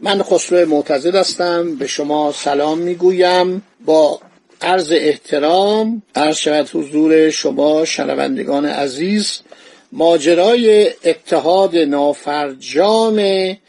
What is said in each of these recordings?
من خسرو معتزد هستم به شما سلام می‌گویم. با عرض احترام عرض شود حضور شما شنوندگان عزیز ماجرای اتحاد نافرجام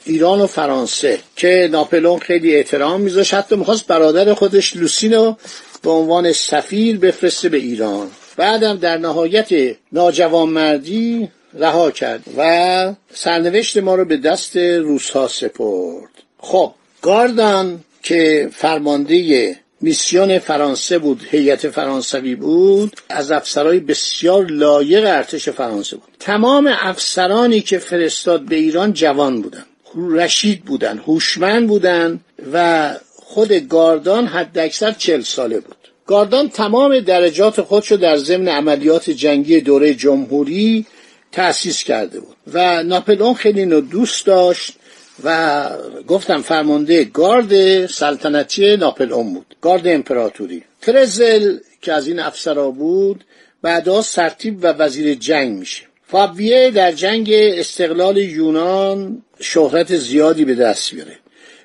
ایران و فرانسه که ناپلون خیلی احترام میذاشت. حتی می‌خواست برادر خودش لوسینو به عنوان سفیر بفرسته به ایران. بعدم در نهایت ناجوانمردی رها کرد و سرنوشت ما رو به دست روسها سپرد. خب گاردان که فرمانده میسیون فرانسه بود هیئت فرانسوی بود از افسرهای بسیار لایق ارتش فرانسه بود. تمام افسرانی که فرستاد به ایران جوان بودن رشید بودن هوشمند بودن و خود گاردان حد اکثر چل ساله بود. گاردان تمام درجات خودشو در ضمن عملیات جنگی دوره جمهوری تأسیس کرده بود. و ناپلئون خیلی اینو دوست داشت و گفتم فرمانده گارد سلطنتی ناپلئون بود. گارد امپراتوری. ترزل که از این افسرا بود بعدا سرتیب و وزیر جنگ میشه. فابیه در جنگ استقلال یونان شهرت زیادی به دست میاره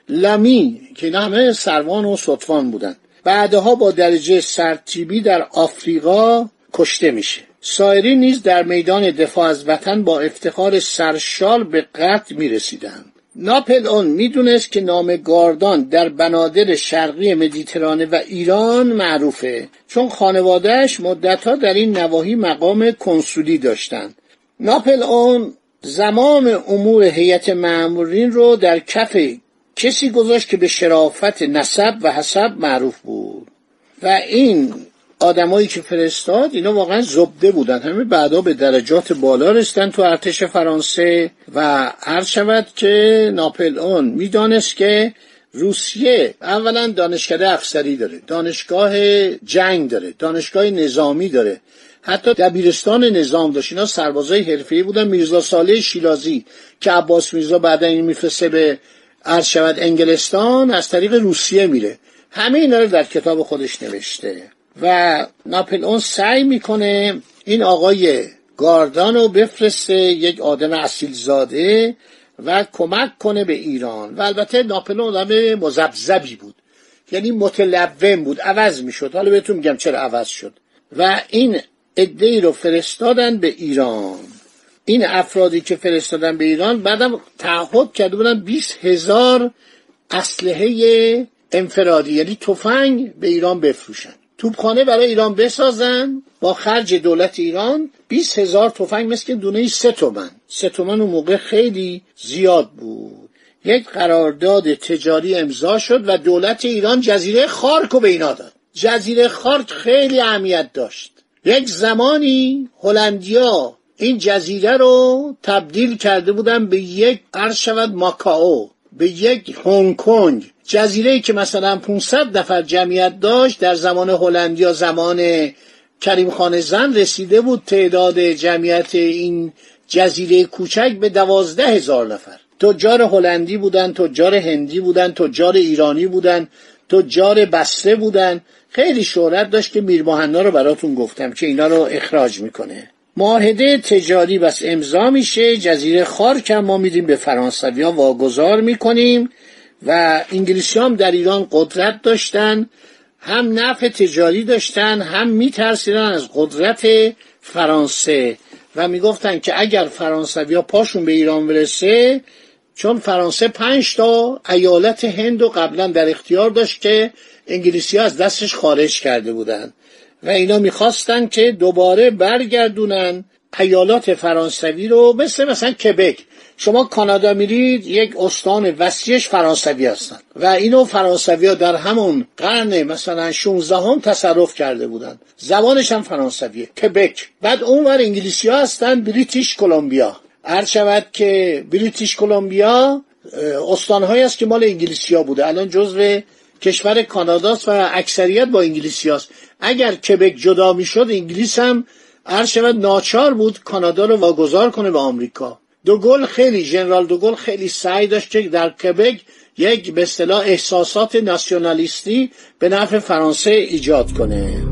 لمی که اینا همه سروان و سطفان بودن. بعدها با درجه سرتیبی در آفریقا کشته میشه. سایری نیز در میدان دفاع از وطن با افتخار سرشال به قتل می‌رسیدند. ناپل اون می‌دونست که نام گاردان در بنادر شرقی مدیترانه و ایران معروفه چون خانوادهش مدتها در این نواحی مقام کنسولی داشتند. ناپل اون زمام امور هیئت مأمورین رو در کف کسی گذاشت که به شرافت نسب و حسب معروف بود. و این آدمایی که فرستاد اینا واقعا زبده بودن. همه بعدا به درجات بالا رسیدن تو ارتش فرانسه و هر شود که ناپل اون می‌دانست که روسیه اولا دانشکده افسری داره دانشگاه جنگ داره دانشگاه نظامی داره. حتی دبیرستان نظام داشت. اینا سربازای حرفه‌ای بودن. میرزا صالح شیرازی که عباس میرزا بعدا این میفرسته به عرض انگلستان از طریق روسیه میره. همه اینا رو در کتاب خودش نوشته. و ناپلئون سعی می‌کنه این آقای گاردان رو بفرسته یک آدم اصیل زاده و کمک کنه به ایران. و البته ناپلئون آدم مزبزبی بود. یعنی متلون بود عوض می‌شد. حالا بهتون میگم چرا عوض شد. و این عده رو فرستادن به ایران. این افرادی که فرستادن به ایران بعدم تعهد کرده بودن 20 هزار اسلحه انفرادی یعنی تفنگ به ایران بفروشن. توپخانه برای ایران بسازن. با خرج دولت ایران 20 هزار تفنگ مثل که دونه سه تومن. سه تومن اون موقع خیلی زیاد بود. یک قرارداد تجاری امضا شد و دولت ایران جزیره خارک رو به اینا داد. جزیره خارک خیلی اهمیت داشت. یک زمانی هلندیا این جزیره رو تبدیل کرده بودن به یک عرض شود ماکاو به یک هنگ کنگ. جزیره که مثلا 500 نفر جمعیت داشت در زمان هلندیا زمان کریم خان زن رسیده بود تعداد جمعیت این جزیره کوچک به دوازده هزار نفر. تجار هلندی بودن تجار هندی بودن تجار ایرانی بودن تجار بسره بودن. خیلی شهرت داشت که میر رو براتون گفتم که اینا رو اخراج می‌کنه. معاهده تجاری بس امضا میشه. جزیره خارک هم ما میدیم به فرانسوی ها واگذار می‌کنیم. و انگلیسی هم در ایران قدرت داشتن هم نفع تجاری داشتن هم میترسیدن از قدرت فرانسه. و می‌گفتن که اگر فرانسوی ها پاشون به ایران برسه چون فرانسه پنج تا ایالت هند و قبلا در اختیار داشت که انگلیسی ها از دستش خارج کرده بودند و اینا می‌خواستن که دوباره برگردونن ایالات فرانسوی رو مثل مثلا کبک. شما کانادا میرید یک استان وسیعش فرانسوی هستن. و اینو فرانسوی ها در همون قرن مثلا 16 هم تصرف کرده بودن. زبانش هم فرانسویه. کبک بعد اونور انگلیسی ها هستن بریتیش کلمبیا هر شود که بریتیش کلمبیا استانهایی است که مال انگلیسی ها بوده. الان جزو کشور کاناداست و اکثریت با انگلیسی هست. اگر کبک جدا می‌شد انگلیس هم هر شود ناچار بود کانادا رو واگذار کنه به آمریکا. دوگل خیلی ژنرال دوگل خیلی سعی داشت که در کبک یک به اصطلاح احساسات ناسیونالیستی به نفع فرانسه ایجاد کنه.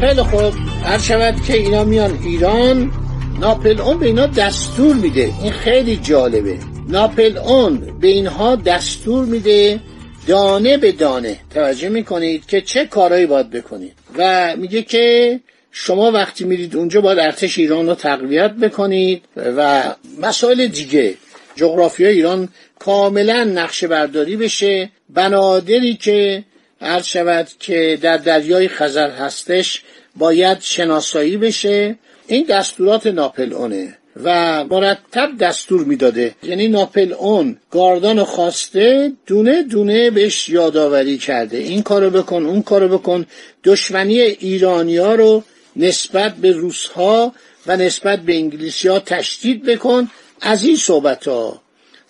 خیلی خوب. هر شود که اینا میان ایران ناپل اون به اینا دستور میده. این خیلی جالبه. ناپل اون به اینها دستور میده دانه به دانه. توجه می‌کنید که چه کارهایی باید بکنید. و میگه که شما وقتی میرید اونجا باید ارتش ایران رو تقویت بکنید و مسائل دیگه جغرافی ایران کاملا نقشه برداری بشه. بنادری که عرض شود که در دریای خزر هستش باید شناسایی بشه. این دستورات ناپل اونه و مرتب دستور می‌داده. یعنی ناپل اون گاردان خواسته دونه دونه بهش یادآوری کرده. این کارو بکن اون کارو بکن. دشمنی ایرانیا رو نسبت به روسها و نسبت به انگلیسی تشدید بکن. از این صحبت ها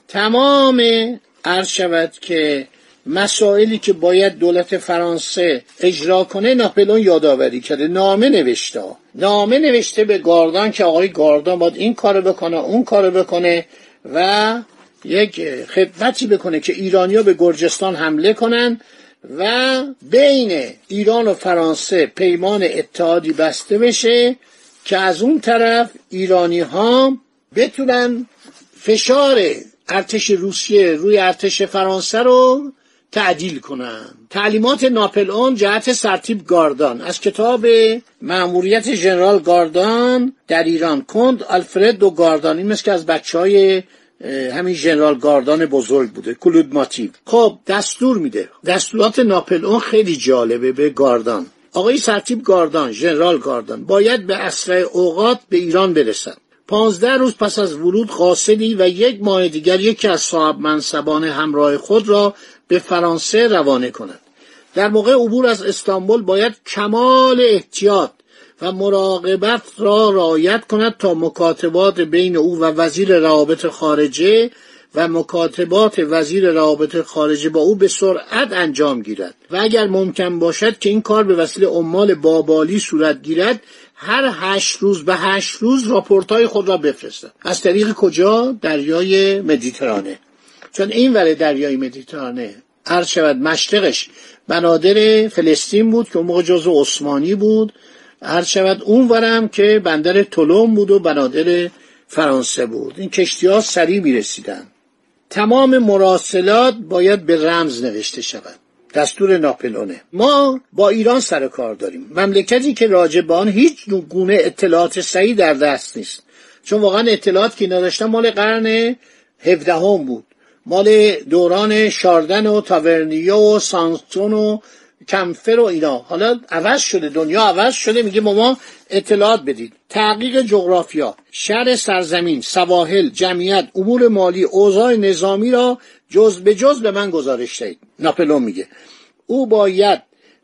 تمام عرض شود که مسائلی که باید دولت فرانسه اجرا کنه ناپلون یادآوری کرده. نامه نوشته. نامه نوشته به گاردان که آقای گاردان باید این کارو بکنه اون کارو بکنه و یک خدمتی بکنه که ایرانیا به گرجستان حمله کنن و بین ایران و فرانسه پیمان اتحادی بسته بشه که از اون طرف ایرانی ها بتونن فشار ارتش روسیه روی ارتش فرانسه رو تعدیل کنن تعلیمات ناپل اون جهت سرتیب گاردان. از کتاب معموریت ژنرال گاردان در ایران. کند آلفرد و گاردان. این مثل که از بچه های همین ژنرال گاردان بزرگ بوده. کلود ماتیو. خب دستور میده. دستورات ناپل اون خیلی جالبه به گاردان. آقای سرتیب گاردان ژنرال گاردان باید به اسرع اوقات به ایران برسد پانزده روز پس از ورود قاصدی و یک ماه دیگر یکی از صاحب منصبان همراه خود را به فرانسه روانه کند. در موقع عبور از استانبول باید کمال احتیاط و مراقبت را رعایت کند تا مکاتبات بین او و وزیر روابط خارجه و مکاتبات وزیر روابط خارجه با او به سرعت انجام گیرد. و اگر ممکن باشد که این کار به وسیله عمال بابالی صورت گیرد هر هشت روز به هشت روز راپورتای خود را بفرستد. از طریق کجا؟ دریای مدیترانه. چون این ور دریای مدیترانه عرض شود مشرقش بنادر فلسطین بود که اون موقع جزو عثمانی بود عرض شود اون ورم که بندر تولوم بود و بنادر فرانسه بود. این کشتی ها سریع می رسیدن. تمام مراسلات باید به رمز نوشته شود. دستور ناپلونه ما با ایران سر کار داریم. مملکتی که راجبان هیچ گونه اطلاعات صحیح در دست نیست. چون واقعا اطلاعات که نداشتن مال قرن هفدهم بود. مال دوران شاردن و تاورنیو و سانسون و کمفر و اینا. حالا عوض شده دنیا عوض شده میگه ما اطلاعات بدید. تحقیق جغرافیا شهر سرزمین سواحل جمعیت امور مالی اوضاع نظامی را جز به جز به من گزارش دهید. ناپلون میگه. او باید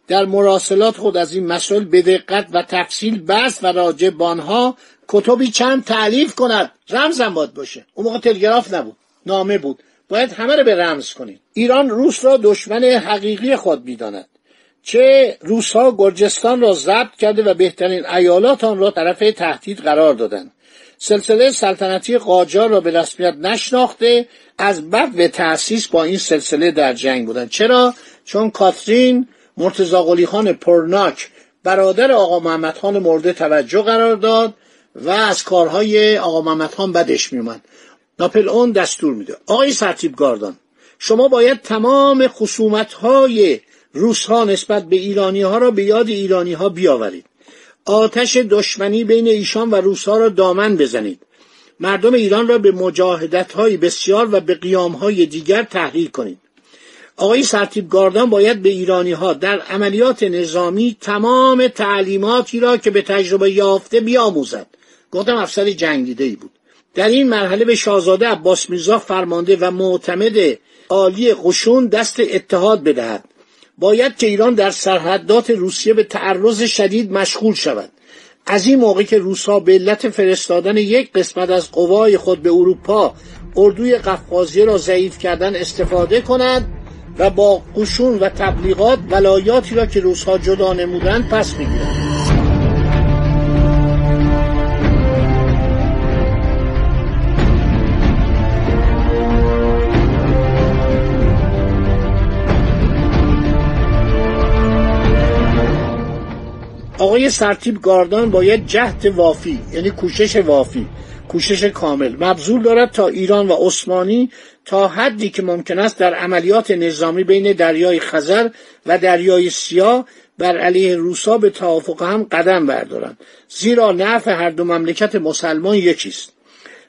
در مراسلات خود از این مسائل به دقت و تفصیل بس و راجع بانها کتبی چند تعلیف کند. رمزم باید باشه. اون موقع تلگراف نبود. نامه بود. باید همه رو به رمز کنید ایران روس را دشمن حقیقی خود می‌داند. چه روسها گرجستان را ضبط کرده و بهترین ایالات آن را طرف تهدید قرار دادند. سلسله سلطنتی قاجار را به رسمیت نشناخته از بعد به تأسیس با این سلسله در جنگ بودند. چرا؟ چون کاترین مرتزا قلی خان پرناک برادر آقا محمد خان مورد توجه قرار داد و از کارهای آقا محمد خان بدش میومد ناپل اون دستور میده. آقای سرتیب گاردان شما باید تمام خصومت های روس ها نسبت به ایرانی ها را به یاد ایرانی ها بیاورید. آتش دشمنی بین ایشان و روسها را دامن بزنید. مردم ایران را به مجاهدت های بسیار و به قیام های دیگر تحریک کنید. آقای سرتیب گاردان باید به ایرانی ها در عملیات نظامی تمام تعلیماتی را که به تجربه یافته بیاموزد. گفتم افسر جنگیده ای بود. در این مرحله به شاهزاده عباس میرزا فرمانده و معتمد عالی قشون دست اتحاد بدهد. باید که ایران در سرحدات روسیه به تعرض شدید مشغول شود. از این موقع که روسها به علت فرستادن یک قسمت از قوای خود به اروپا اردوی قفقازیه را ضعیف کردن استفاده کنند و با قشون و تبلیغات ولایاتی را که روسها جدا نمودند پس بگیرند آقای سرتیب گاردان باید جهت وافی یعنی کوشش وافی کوشش کامل. مبذول دارد تا ایران و عثمانی تا حدی که ممکن است در عملیات نظامی بین دریای خزر و دریای سیاه بر علیه روسا به توافق هم قدم بردارند. زیرا نفع هر دو مملکت مسلمان یکیست.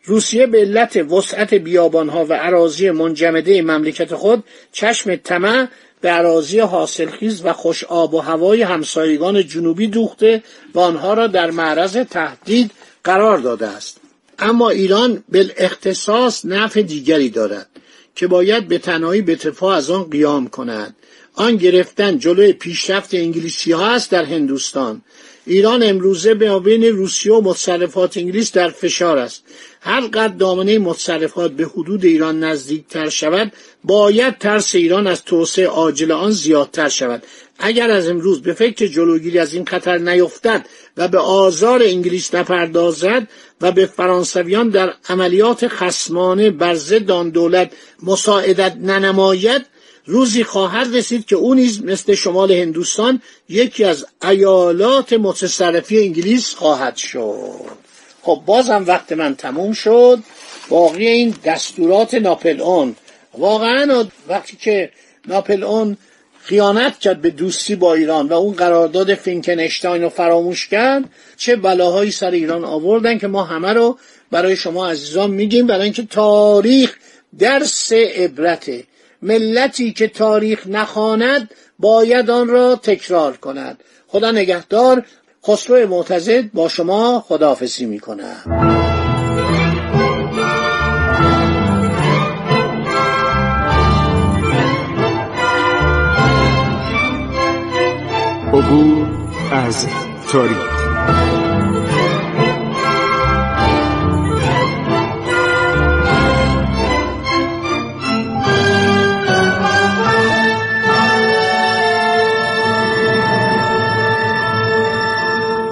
روسیه به علت وسعت بیابانها و عراضی منجمده مملکت خود چشم طمع به عراضی حاصلخیز و خوش آب و هوای همسایگان جنوبی دوخته و آنها را در معرض تهدید قرار داده است. اما ایران بالاختصاص نفع دیگری دارد که باید به تنهایی به اتفاع از آن قیام کند. آن گرفتن جلوی پیشرفت انگلیسی ها است در هندوستان. ایران امروزه به بین روسیه و متصرفات انگلیس در فشار است. هر قدر دامنه متصرفات به حدود ایران نزدیکتر شود باید ترس ایران از توسعه عاجل آن زیادتر شود. اگر از امروز به فکر جلوگیری از این خطر نیفتد و به آزار انگلیس نپردازد و به فرانسویان در عملیات خسمانه بر ضد آن دولت مساعدت ننماید روزی خواهد رسید که او نیز مثل شمال هندوستان یکی از ایالات متصرفی انگلیس خواهد شد. خب بازم وقت من تموم شد. باقی این دستورات ناپل واقعا وقتی که ناپل خیانت کرد به دوستی با ایران و اون قرارداد فینکنشتاین رو فراموش کرد چه بلاهایی سر ایران آوردن که ما همه رو برای شما عزیزان میگیم برای اینکه تاریخ درس عبرته ملتی که تاریخ نخواند باید آن را تکرار کند. خدا نگهدار خسرو معتزد با شما خداحافظی می‌کنم. عبور از تاریخ.